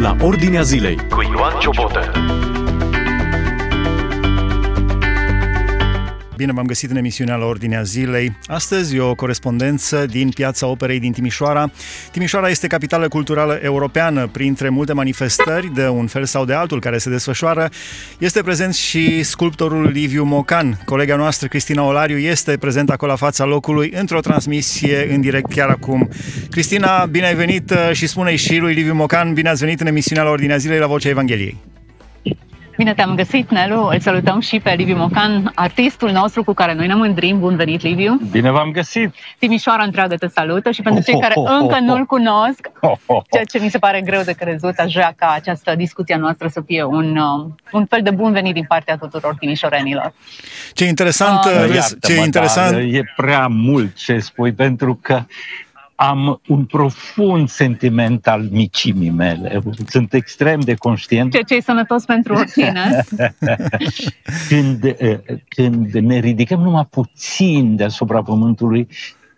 la Ordinea Zilei cu Ioan Ciobotă. Bine v-am găsit în emisiunea la Ordinea Zilei. Astăzi e o corespondență din Piața Operei din Timișoara. Timișoara este capitală culturală europeană. Printre multe manifestări, de un fel sau de altul, care se desfășoară, este prezent și sculptorul Liviu Mocan. Colega noastră, Cristina Olariu, este prezent acolo la fața locului, într-o transmisie în direct chiar acum. Cristina, bine ai venit uh, și spune și lui Liviu Mocan, bine ați venit în emisiunea la Ordinea Zilei la Vocea Evangheliei. Bine te-am găsit, Nelu. Îl salutăm și pe Liviu Mocan, artistul nostru cu care noi ne mândrim. Bun venit, Liviu! Bine v-am găsit! Timișoara întreagă te salută și pentru cei care încă nu-l cunosc, ceea ce mi se pare greu de crezut, aș vrea ca această discuție noastră să fie un, um, un fel de bun venit din partea tuturor timișorenilor. Ce interesant, uh, ce interesant. e prea mult ce spui, pentru că am un profund sentiment al micimii mele. Sunt extrem de conștient. Ceea ce e sănătos pentru oricine. când, eh, când ne ridicăm numai puțin deasupra pământului,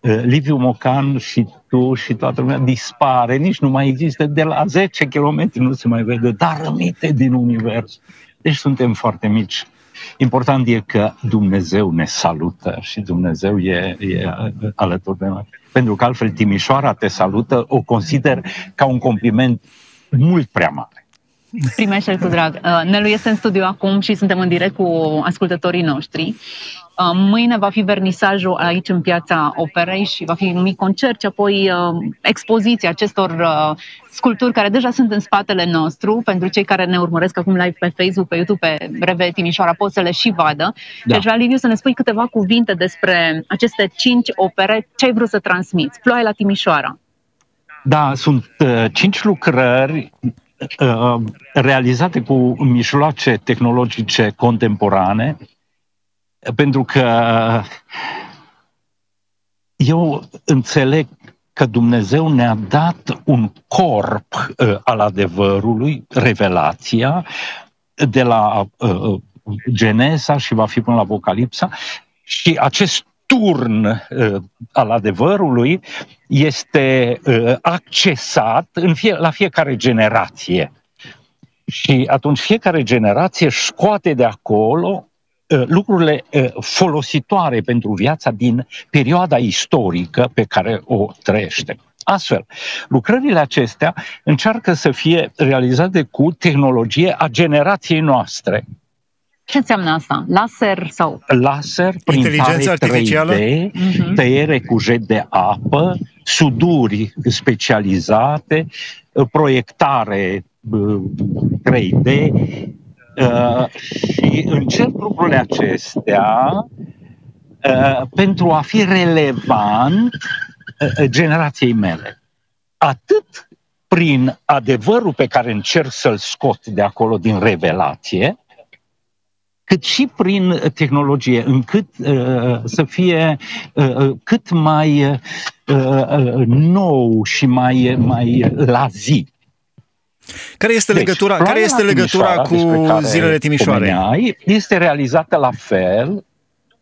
eh, Liviu Mocan și tu și toată lumea dispare, nici nu mai există, de la 10 km nu se mai vede, dar rămite din univers. Deci suntem foarte mici. Important e că Dumnezeu ne salută și Dumnezeu e, e alături de noi pentru că altfel Timișoara te salută, o consider ca un compliment mult prea mare. Primește cu drag. Uh, Nelu este în studio acum și suntem în direct cu ascultătorii noștri. Uh, mâine va fi vernisajul aici în piața Operei și va fi un mic concert și apoi uh, expoziția acestor uh, sculpturi care deja sunt în spatele nostru. Pentru cei care ne urmăresc acum live pe Facebook, pe YouTube, pe Reve Timișoara, pot să le și vadă. Da. Deci vreau, Liviu, să ne spui câteva cuvinte despre aceste cinci opere. Ce ai vrut să transmiți? Ploaie la Timișoara. Da, sunt uh, cinci lucrări uh, realizate cu mijloace tehnologice contemporane pentru că eu înțeleg că Dumnezeu ne-a dat un corp uh, al adevărului, revelația, de la uh, Genesa și va fi până la Apocalipsa, și acest turn uh, al adevărului este uh, accesat în fie, la fiecare generație. Și atunci fiecare generație scoate de acolo Uh, lucrurile uh, folositoare pentru viața din perioada istorică pe care o trăiește. Astfel, lucrările acestea încearcă să fie realizate cu tehnologie a generației noastre. Ce înseamnă asta? Laser sau? Laser, printare artificială? 3D, uh-huh. tăiere cu jet de apă, suduri specializate, proiectare 3D, Uh, și încerc lucrurile acestea uh, pentru a fi relevant uh, generației mele. Atât prin adevărul pe care încerc să-l scot de acolo din revelație, cât și prin tehnologie, încât uh, să fie uh, cât mai uh, nou și mai, mai la zi. Care este deci, legătura, care este legătura cu zilele Timișoarei? Este realizată la fel,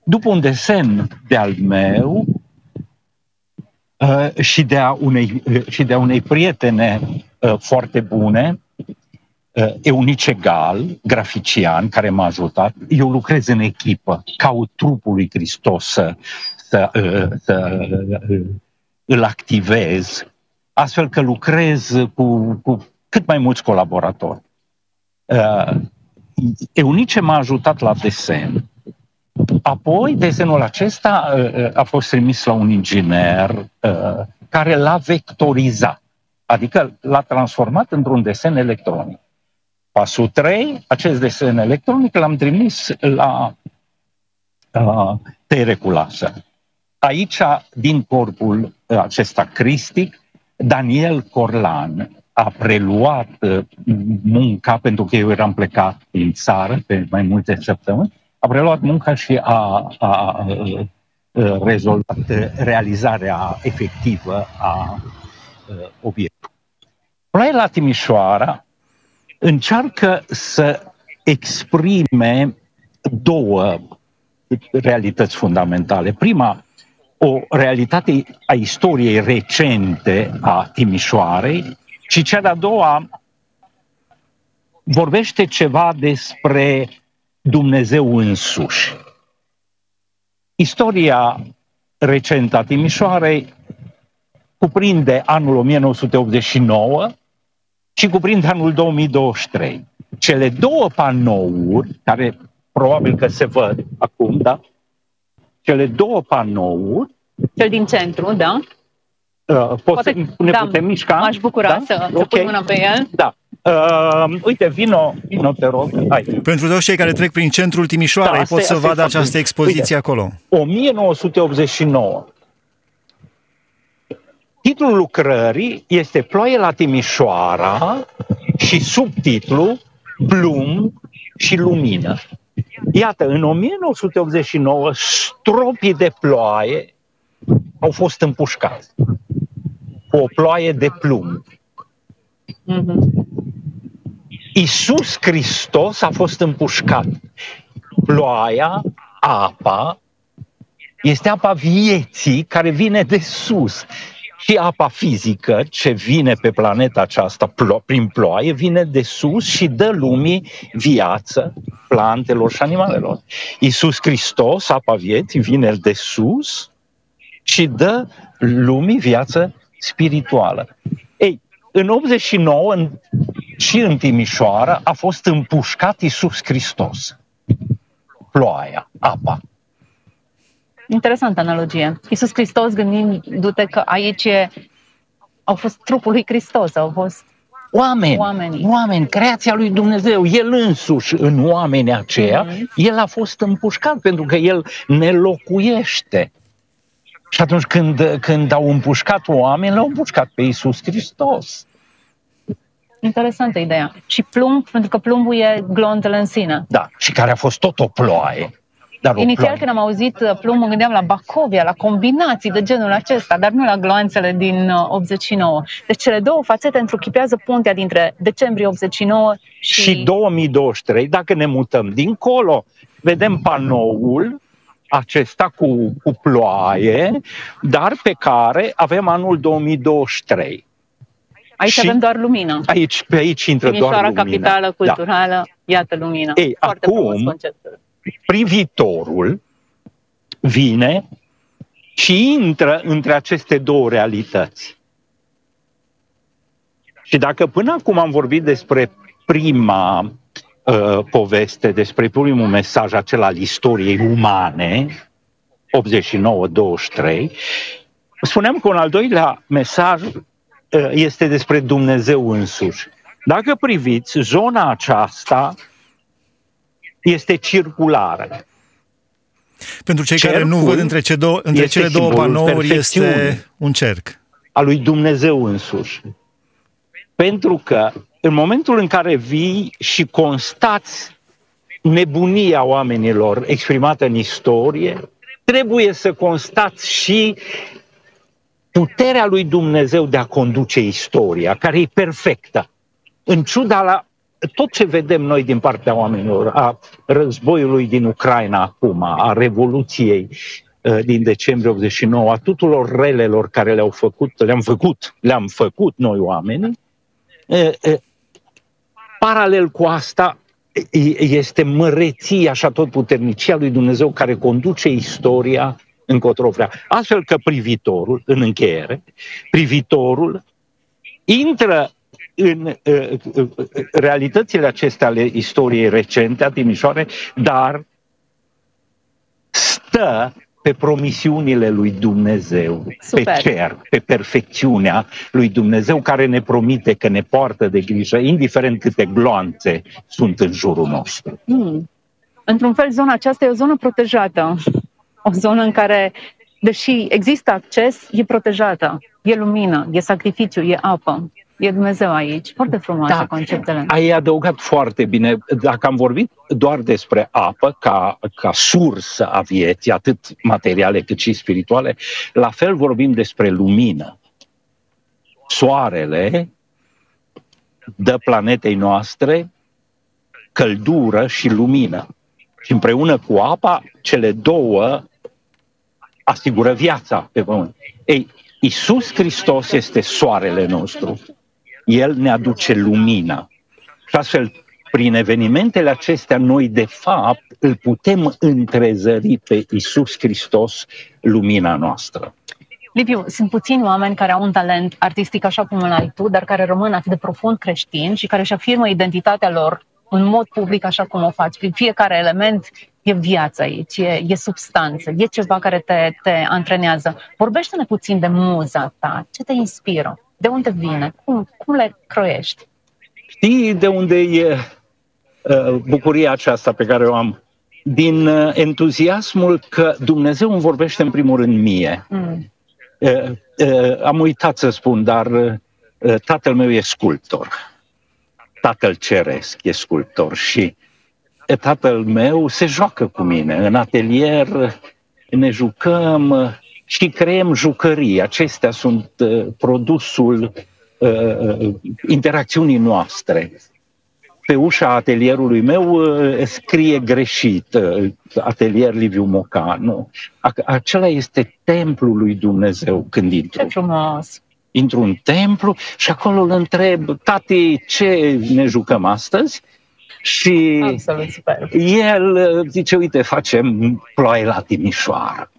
după un desen de-al meu uh, și, de a unei, uh, și de a unei prietene uh, foarte bune, uh, Eunice Gal, grafician, care m-a ajutat. Eu lucrez în echipă, caut trupul lui Hristos să, să, uh, să uh, îl activez, astfel că lucrez cu, cu cât mai mulți colaboratori. Uh, Eunice m-a ajutat la desen. Apoi, desenul acesta uh, uh, a fost trimis la un inginer uh, care l-a vectorizat, adică l-a transformat într-un desen electronic. Pasul 3, acest desen electronic l-am trimis la uh, tăiere cu laser. Aici, din corpul acesta cristic, Daniel Corlan a preluat uh, munca, pentru că eu eram plecat din țară pe mai multe săptămâni, a preluat munca și a, a, a rezolvat realizarea efectivă a obiectului. Ploaia la Timișoara încearcă să exprime două realități fundamentale. Prima, o realitate a istoriei recente a Timișoarei și cea de-a doua, vorbește ceva despre Dumnezeu însuși. Istoria recentă a Timișoarei cuprinde anul 1989 și cuprinde anul 2023. Cele două panouri, care probabil că se văd acum, da? Cele două panouri. Cel din centru, da? Uh, poți Poate, ne da, putem mișca? M-aș bucura da? să, okay. să pun mâna pe el. Da. Uh, uite, vino, vino, te rog. Hai. Pentru toți cei care trec prin centrul Timișoarei, da, pot să vadă această expoziție uite, acolo. 1989. Titlul lucrării este Ploaie la Timișoara și subtitlul Plumb și lumină. Iată, în 1989, stropii de ploaie au fost împușcați cu o ploaie de plumb. Mm-hmm. Isus Hristos a fost împușcat. Ploaia, apa, este apa vieții care vine de sus. Și apa fizică ce vine pe planeta aceasta plo- prin ploaie vine de sus și dă lumii viață plantelor și animalelor. Iisus Hristos, apa vieții, vine de sus și dă lumii viață spirituală. Ei, în 89 în, și în Timișoara a fost împușcat Iisus Hristos. Ploaia, apa. Interesantă analogie. Iisus Hristos, gândindu-te că aici e, au fost trupul lui Hristos, au fost Oameni, oamenii. oameni, creația lui Dumnezeu, El însuși în oamenii aceia, mm-hmm. El a fost împușcat pentru că El ne locuiește. Și atunci când, când au împușcat oameni, l-au împușcat pe Iisus Hristos. Interesantă ideea. Și plumb, pentru că plumbul e glontele în sine. Da, și care a fost tot o ploaie. Dar Inițial când am auzit uh, plumb, mă gândeam la Bacovia, la combinații de genul acesta, dar nu la gloanțele din 89. Uh, deci cele două fațete întruchipează puntea dintre decembrie 89 și... Și 2023, dacă ne mutăm dincolo, vedem panoul acesta cu, cu ploaie, dar pe care avem anul 2023. Aici și avem doar lumină. Aici, pe aici intră Timișoara, doar lumină. capitală da. culturală, da. iată lumină. Ei, Foarte acum, privitorul vine și intră între aceste două realități. Și dacă până acum am vorbit despre prima uh, poveste, despre primul mesaj acela al istoriei umane, 89-23, spuneam că un al doilea mesaj uh, este despre Dumnezeu însuși. Dacă priviți, zona aceasta este circulară. Pentru cei Cercul care nu văd între, ce două, între cele două panouri, este un cerc. A lui Dumnezeu însuși. Pentru că în momentul în care vii și constați nebunia oamenilor exprimată în istorie, trebuie să constați și puterea lui Dumnezeu de a conduce istoria, care e perfectă. În ciuda la tot ce vedem noi din partea oamenilor, a războiului din Ucraina acum, a Revoluției uh, din decembrie 89, a tuturor relelor care le-au făcut, le-am făcut, le-am făcut noi oamenii, uh, uh, paralel cu asta este măreția și tot puternicia lui Dumnezeu care conduce istoria încotro vrea. Astfel că privitorul, în încheiere, privitorul intră în uh, uh, realitățile acestea ale istoriei recente a Timișoare, dar stă pe promisiunile lui Dumnezeu, Super. pe cer, pe perfecțiunea lui Dumnezeu care ne promite că ne poartă de grijă, indiferent câte gloanțe sunt în jurul nostru. Hmm. Într-un fel, zona aceasta e o zonă protejată. O zonă în care, deși există acces, e protejată. E lumină, e sacrificiu, e apă. E Dumnezeu aici. Foarte frumoase da, conceptele. Ai adăugat foarte bine. Dacă am vorbit doar despre apă ca, ca sursă a vieții, atât materiale cât și spirituale, la fel vorbim despre lumină. Soarele dă planetei noastre căldură și lumină. Și împreună cu apa, cele două asigură viața pe pământ. Ei, Isus Hristos este soarele nostru. El ne aduce lumina. Și astfel, prin evenimentele acestea, noi de fapt îl putem întrezări pe Isus Hristos, lumina noastră. Liviu, sunt puțini oameni care au un talent artistic așa cum îl ai tu, dar care rămân atât de profund creștini și care își afirmă identitatea lor în mod public așa cum o faci. Prin fiecare element e viață aici, e, e substanță, e ceva care te, te antrenează. Vorbește-ne puțin de muza ta, ce te inspiră, de unde vine, cum, cum le croiești? Știi de unde e uh, bucuria aceasta pe care o am? Din uh, entuziasmul că Dumnezeu îmi vorbește în primul rând mie. Mm. Uh, uh, am uitat să spun, dar uh, tatăl meu e sculptor. Tatăl ceresc e sculptor și tatăl meu se joacă cu mine. În atelier ne jucăm și creăm jucării. Acestea sunt uh, produsul uh, uh, interacțiunii noastre. Pe ușa atelierului meu scrie greșit atelier Liviu Mocanu. Acela este templul lui Dumnezeu când intru. Ce frumos! Intru în templu și acolo îl întreb, tati, ce ne jucăm astăzi? Și Absolut, super. el zice, uite, facem ploaie la Timișoară.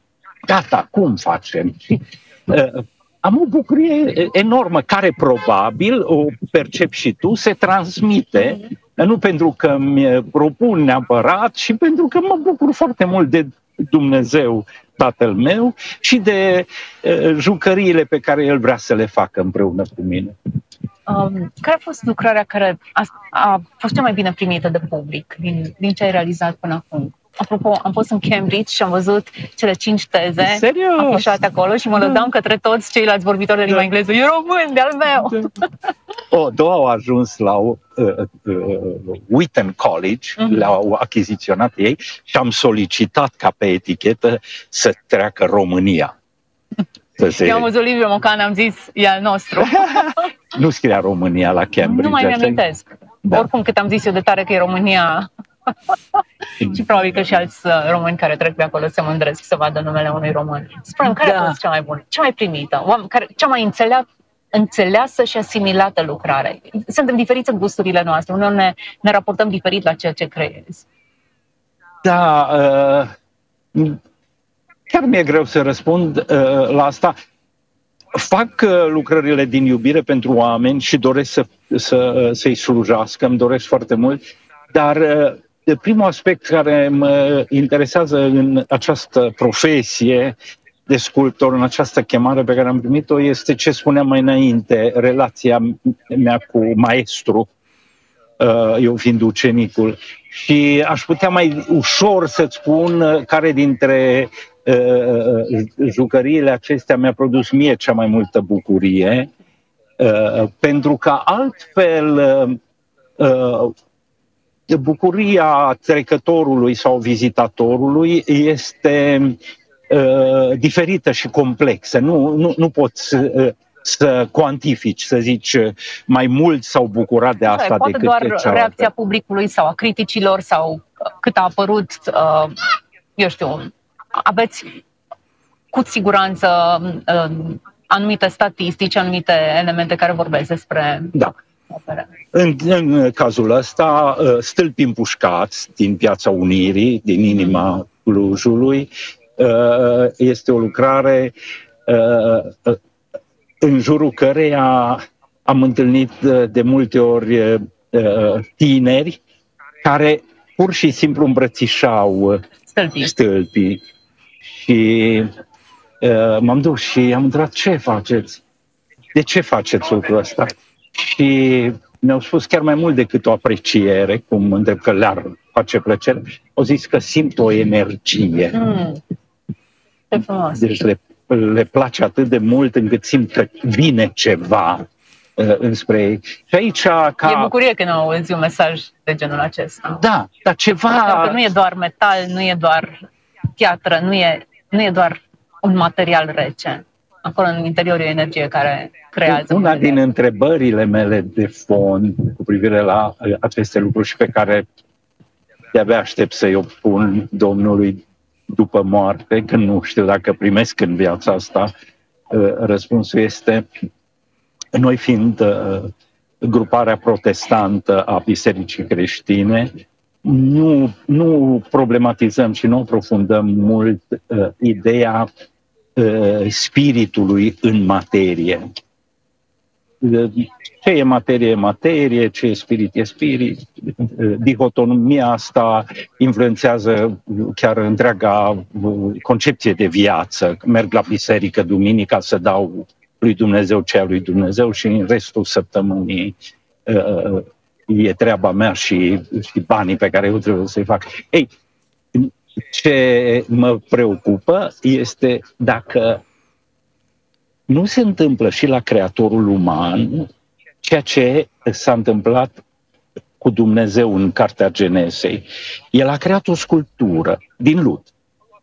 Gata, cum facem? Și, uh, am o bucurie enormă care probabil, o percep și tu, se transmite, mm-hmm. nu pentru că mi propun neapărat, ci pentru că mă bucur foarte mult de Dumnezeu, Tatăl meu, și de uh, jucăriile pe care El vrea să le facă împreună cu mine. Um, care a fost lucrarea care a, a fost cea mai bine primită de public din, din ce ai realizat până acum? Apropo, am fost în Cambridge și am văzut cele cinci teze Serios? afișate acolo și mă lădam da. către toți ceilalți vorbitori de limba da. engleză. E român, de-al meu! Da. O, două au ajuns la uh, uh, Wheaton College, uh-huh. le-au achiziționat ei și am solicitat ca pe etichetă să treacă România. Să se... Eu am văzut Liviu Mocan, am zis, e al nostru. nu scria România la Cambridge. Nu mai mi-amintesc. Da. Oricum, cât am zis eu de tare că e România, și probabil că și alți uh, români care trec pe acolo se mândresc să vadă numele unui român. spune care da. a fost cea mai bună, cea mai primită, care, cea mai înțeleasă, înțeleasă și asimilată lucrare? Suntem diferiți în gusturile noastre, uneori ne, ne raportăm diferit la ceea ce creezi. Da, uh, chiar mi-e greu să răspund uh, la asta. Fac uh, lucrările din iubire pentru oameni și doresc să, să, uh, să-i slujească, îmi doresc foarte mult, dar uh, primul aspect care mă interesează în această profesie de sculptor, în această chemare pe care am primit-o, este ce spuneam mai înainte, relația mea cu maestru, uh, eu fiind ucenicul. Și aș putea mai ușor să-ți spun care dintre uh, jucăriile acestea mi-a produs mie cea mai multă bucurie, uh, pentru că altfel bucuria trecătorului sau vizitatorului este uh, diferită și complexă. Nu, nu, nu poți uh, să cuantifici, să zici mai mult s-au bucurat de asta poate decât doar cealaltă. reacția publicului sau a criticilor sau cât a apărut, uh, eu știu, aveți cu siguranță uh, anumite statistici, anumite elemente care vorbesc despre da. În, în cazul ăsta, uh, stâlpi împușcați din Piața Unirii, din inima Clujului, uh, este o lucrare uh, în jurul căreia am întâlnit de multe ori tineri care pur și simplu îmbrățișau stâlpii. stâlpii. Și m-am dus și am întrebat ce faceți? De ce faceți lucrul ăsta? Și mi-au spus chiar mai mult decât o apreciere, cum întreb că le-ar face plăcere, au zis că simt o energie. Mm. Ce frumos. Deci le, le place atât de mult încât simt că vine ceva uh, înspre ei. Și aici ca... E bucurie când auzi un mesaj de genul acesta. Da, dar ceva... Că nu e doar metal, nu e doar piatră, nu e, nu e doar un material rece acolo în interior e o energie care creează. Una din întrebările mele de fond cu privire la uh, aceste lucruri și pe care de-abia aștept să-i opun Domnului după moarte, că nu știu dacă primesc în viața asta, uh, răspunsul este noi fiind uh, gruparea protestantă a Bisericii Creștine, nu, nu problematizăm și nu aprofundăm mult uh, ideea uh, spiritului în materie. Uh, ce e materie e materie, ce e spirit e spirit. Uh, dihotomia asta influențează chiar întreaga uh, concepție de viață. Merg la biserică duminica să dau lui Dumnezeu cea lui Dumnezeu și în restul săptămânii uh, e treaba mea și, și banii pe care eu trebuie să-i fac. Ei, ce mă preocupă este dacă nu se întâmplă și la creatorul uman ceea ce s-a întâmplat cu Dumnezeu în Cartea Genesei. El a creat o sculptură din lut.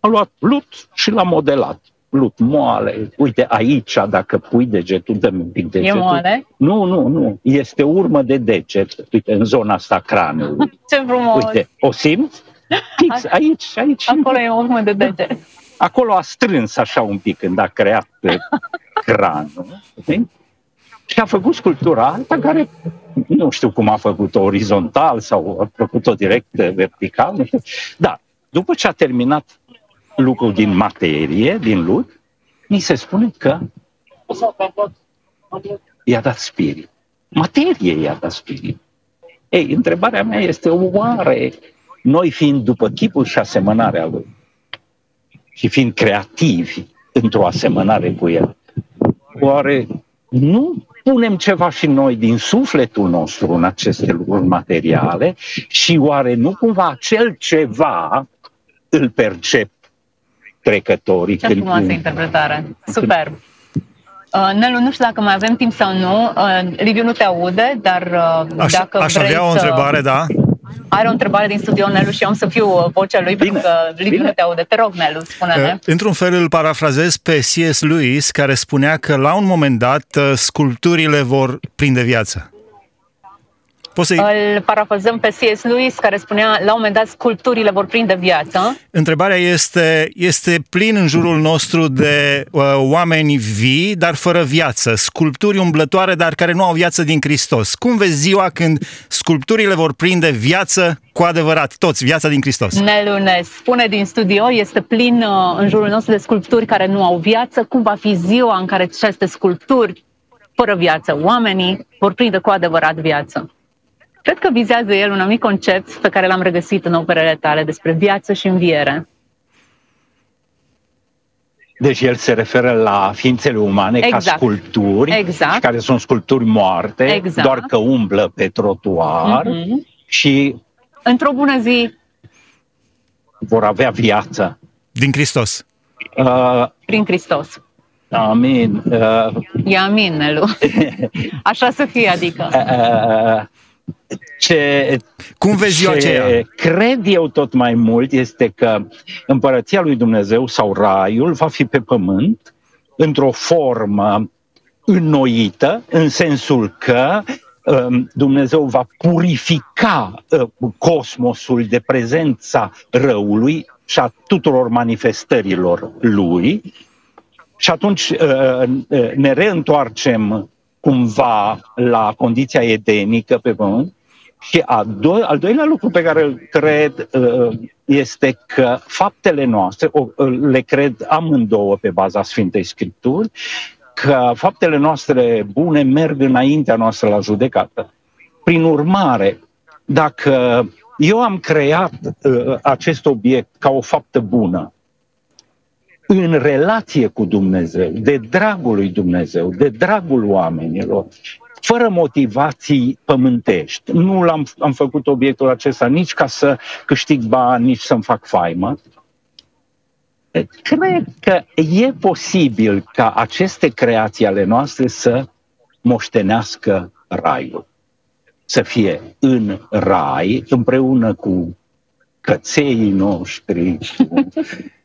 A luat lut și l-a modelat lut moale. Uite, aici, dacă pui degetul, dă un pic degetul. E moale? Nu, nu, nu. Este urmă de deget. Uite, în zona asta craniului. Ce frumos! Uite, o simți? Fix, aici, aici. Acolo e o urmă de deget. Acolo a strâns așa un pic când a creat cranul. Okay? Și a făcut sculptura alta care nu știu cum a făcut-o orizontal sau a făcut-o direct vertical. Nu știu. Da, după ce a terminat lucru din materie, din lut, ni se spune că i-a dat spirit. Materie i-a dat spirit. Ei, întrebarea mea este, oare noi fiind după chipul și asemănarea lui și fiind creativi într-o asemănare cu el, oare nu punem ceva și noi din sufletul nostru în aceste lucruri materiale și oare nu cumva acel ceva îl percep trecătorii. Ce frumoasă când... interpretare. Superb. Uh, Nelu, nu știu dacă mai avem timp sau nu. Uh, Liviu nu te aude, dar uh, aș, dacă aș vrei avea o întrebare, să... da. Are o întrebare din studio, Nelu, și eu am să fiu uh, vocea lui, bine, pentru că Liviu bine. nu te aude. Te rog, Nelu, spune-ne. Uh, într-un fel îl parafrazez pe C.S. Lewis, care spunea că la un moment dat uh, sculpturile vor prinde viață. Poți să Îl parafrazăm pe C.S. Lewis, care spunea, la un moment dat, sculpturile vor prinde viață. Întrebarea este, este plin în jurul nostru de uh, oameni vii, dar fără viață, sculpturi umblătoare, dar care nu au viață din Hristos. Cum vezi ziua când sculpturile vor prinde viață cu adevărat, toți, viața din Hristos? Nelu ne spune din studio, este plin uh, în jurul nostru de sculpturi care nu au viață. Cum va fi ziua în care aceste sculpturi fără viață, oamenii vor prinde cu adevărat viață? Cred că vizează el un anumit concept pe care l-am regăsit în operele tale despre viață și înviere. Deci el se referă la ființele umane exact. ca sculpturi, exact. care sunt sculpturi moarte, exact. doar că umblă pe trotuar mm-hmm. și... Într-o bună zi... Vor avea viață. Din Hristos. Uh, Prin Hristos. Amin. Uh, e amin, Nelu. Așa să fie, adică. Uh, ce, Cum vezi ce aceea? cred eu tot mai mult este că împărăția lui Dumnezeu sau raiul va fi pe pământ într-o formă înnoită, în sensul că um, Dumnezeu va purifica uh, cosmosul de prezența răului și a tuturor manifestărilor lui și atunci uh, uh, ne reîntoarcem cumva la condiția edenică pe pământ. Și a do- al doilea lucru pe care îl cred uh, este că faptele noastre, le cred amândouă pe baza Sfintei Scripturi, că faptele noastre bune merg înaintea noastră la judecată. Prin urmare, dacă eu am creat uh, acest obiect ca o faptă bună, în relație cu Dumnezeu, de dragul lui Dumnezeu, de dragul oamenilor, fără motivații pământești. Nu l-am am făcut obiectul acesta nici ca să câștig bani, nici să-mi fac faimă. Cred că e posibil ca aceste creații ale noastre să moștenească raiul. Să fie în rai, împreună cu cățeii noștri, cu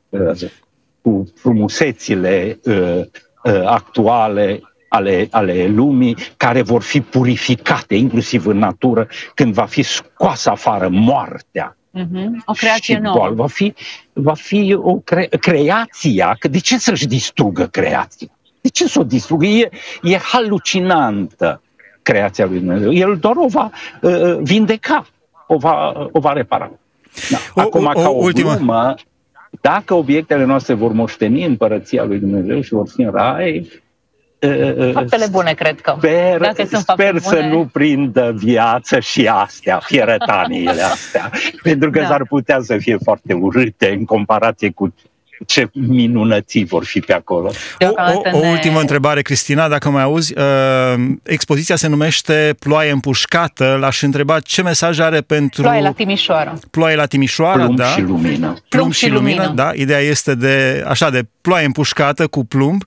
cu frumusețile uh, uh, actuale ale, ale lumii, care vor fi purificate, inclusiv în natură, când va fi scoasă afară moartea. Mm-hmm. O creație nouă. Va fi, va fi o cre- creația, că de ce să-și distrugă creația? De ce să o distrugă? E, e halucinantă creația lui Dumnezeu. El doar o va uh, vindeca, o va, o va repara. Da. Acum, o, o, ca o ultimă. glumă, dacă obiectele noastre vor moșteni împărăția lui Dumnezeu și vor fi în rai, Faptele bune, cred că. Sper, Dacă sunt sper să bune... nu prindă viață și astea, fierătaniile astea, pentru că da. s-ar putea să fie foarte urâte în comparație cu ce minunății vor fi pe acolo. O, o, o ultimă întrebare, Cristina, dacă mai auzi. Uh, expoziția se numește Ploaie împușcată. L-aș întreba ce mesaj are pentru... Ploaie la Timișoara. Ploaie la Timișoara, plumb da. și lumină. Plumb, plumb și, și lumină, lumină, da. Ideea este de, așa, de ploaie împușcată cu plumb.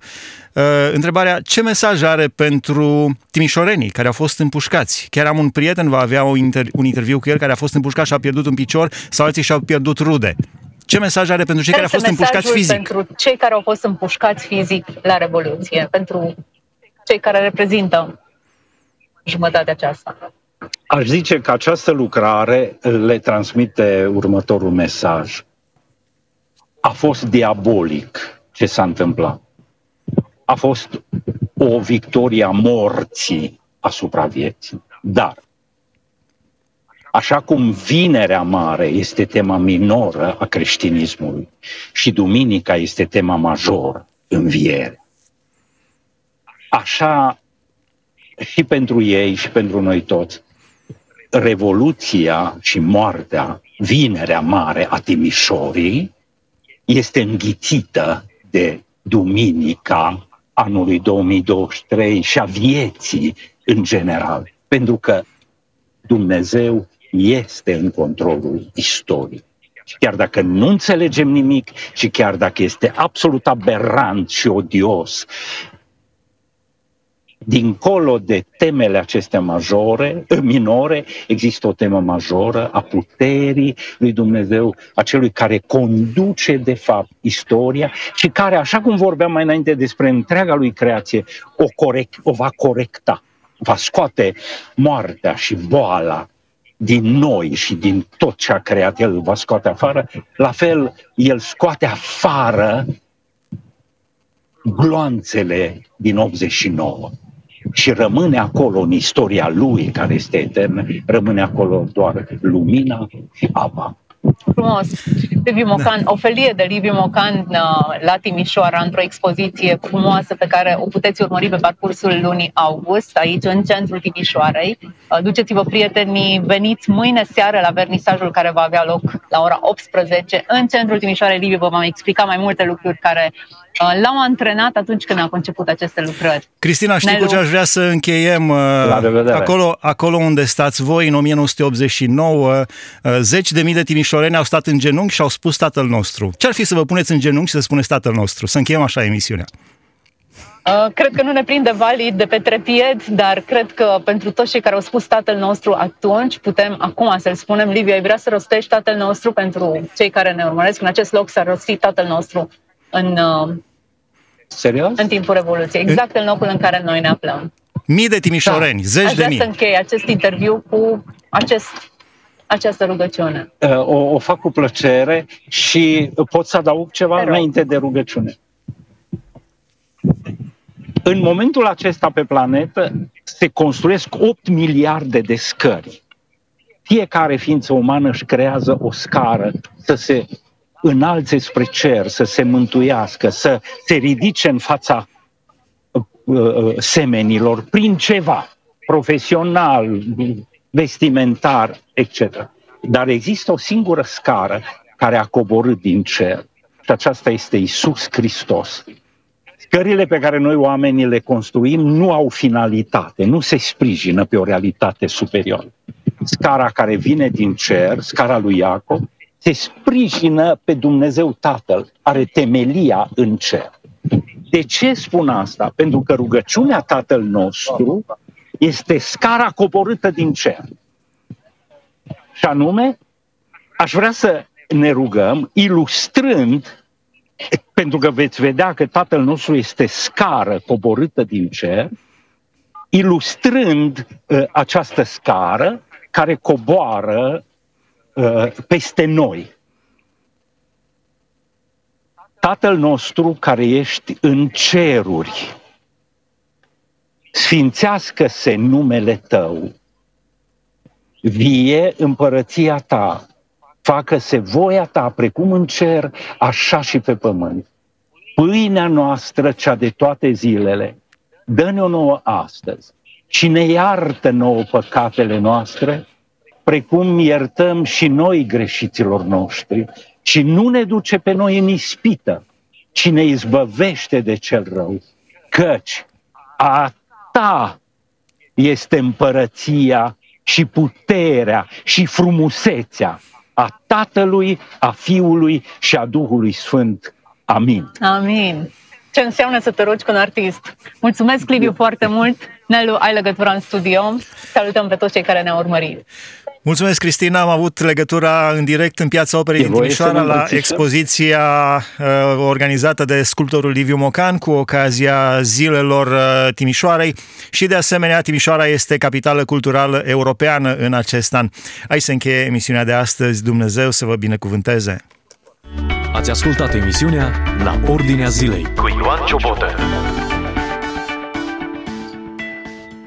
Uh, întrebarea, ce mesaj are pentru timișorenii care au fost împușcați? Chiar am un prieten, va avea un, inter- un interviu cu el, care a fost împușcat și a pierdut un picior sau alții și-au pierdut rude. Ce mesaj are pentru cei care au fost împușcați fizic? Pentru cei care au fost împușcați fizic la Revoluție, pentru cei care reprezintă jumătatea aceasta. Aș zice că această lucrare le transmite următorul mesaj. A fost diabolic ce s-a întâmplat. A fost o victorie a morții asupra vieții. Dar Așa cum Vinerea Mare este tema minoră a creștinismului și Duminica este tema majoră, înviere. Așa și pentru ei și pentru noi toți, Revoluția și moartea, Vinerea Mare a Timișorii, este înghițită de Duminica anului 2023 și a vieții în general. Pentru că Dumnezeu este în controlul istoriei. Și chiar dacă nu înțelegem nimic și chiar dacă este absolut aberant și odios, dincolo de temele acestea majore, minore, există o temă majoră a puterii lui Dumnezeu, a celui care conduce de fapt istoria și care, așa cum vorbeam mai înainte despre întreaga lui creație, o, corect, o va corecta, va scoate moartea și boala din noi și din tot ce a creat El va scoate afară, la fel El scoate afară gloanțele din 89 și rămâne acolo în istoria Lui, care este eternă, rămâne acolo doar lumina și apa frumos. Liviu Mocan, da. o felie de Liviu Mocan uh, la Timișoara, într-o expoziție frumoasă pe care o puteți urmări pe parcursul lunii august, aici în centrul Timișoarei. Uh, duceți-vă prietenii, veniți mâine seară la vernisajul care va avea loc la ora 18 în centrul Timișoarei. Liviu vă va explica mai multe lucruri care Uh, l-am antrenat atunci când a conceput aceste lucrări. Cristina, știi Nelu... cu ce aș vrea să încheiem? Uh, acolo, acolo unde stați voi, în 1989, uh, zeci de mii de timișoreni au stat în genunchi și au spus Tatăl nostru. Ce ar fi să vă puneți în genunchi și să spuneți Tatăl nostru? Să încheiem așa emisiunea. Uh, cred că nu ne prinde valid de pe trepied, dar cred că pentru toți cei care au spus Tatăl nostru atunci, putem acum să-l spunem, Livia, ai vrea să rostești Tatăl nostru pentru cei care ne urmăresc. În acest loc s-a rostit Tatăl nostru în Serios? În timpul Revoluției, exact în locul în care noi ne aflăm. Mii de timișoreni, da. zeci Aș de mii. să închei acest interviu cu acest, această rugăciune. Uh, o, o fac cu plăcere și pot să adaug ceva înainte de rugăciune. În momentul acesta pe planetă se construiesc 8 miliarde de scări. Fiecare ființă umană își creează o scară să se înalțe spre cer, să se mântuiască, să se ridice în fața uh, uh, semenilor prin ceva profesional, vestimentar, etc. Dar există o singură scară care a coborât din cer și aceasta este Isus Hristos. Scările pe care noi oamenii le construim nu au finalitate, nu se sprijină pe o realitate superioară. Scara care vine din cer, scara lui Iacob, se sprijină pe Dumnezeu Tatăl, are temelia în cer. De ce spun asta? Pentru că rugăciunea Tatăl nostru este scara coborâtă din cer. Și anume, aș vrea să ne rugăm ilustrând, pentru că veți vedea că Tatăl nostru este scară coborâtă din cer, ilustrând uh, această scară care coboară Uh, peste noi. Tatăl nostru care ești în ceruri, sfințească-se numele Tău, vie împărăția Ta, facă-se voia Ta precum în cer, așa și pe pământ. Pâinea noastră, cea de toate zilele, dă-ne-o nouă astăzi și ne iartă nouă păcatele noastre, precum iertăm și noi greșiților noștri. Și nu ne duce pe noi în ispită, ci ne izbăvește de cel rău, căci a ta este împărăția și puterea și frumusețea a Tatălui, a Fiului și a Duhului Sfânt. Amin. Amin. Ce înseamnă să te rogi cu un artist? Mulțumesc, Liviu, foarte mult. Nelu, ai legătura în studio. Salutăm pe toți cei care ne-au urmărit. Mulțumesc, Cristina. Am avut legătura în direct în Piața Operei din Timișoara la expoziția uh, organizată de sculptorul Liviu Mocan cu ocazia zilelor uh, Timișoarei și de asemenea Timișoara este capitală culturală europeană în acest an. Aici se încheie emisiunea de astăzi. Dumnezeu să vă binecuvânteze! Ați ascultat emisiunea La Ordinea Zilei cu Ioan Ciobotă.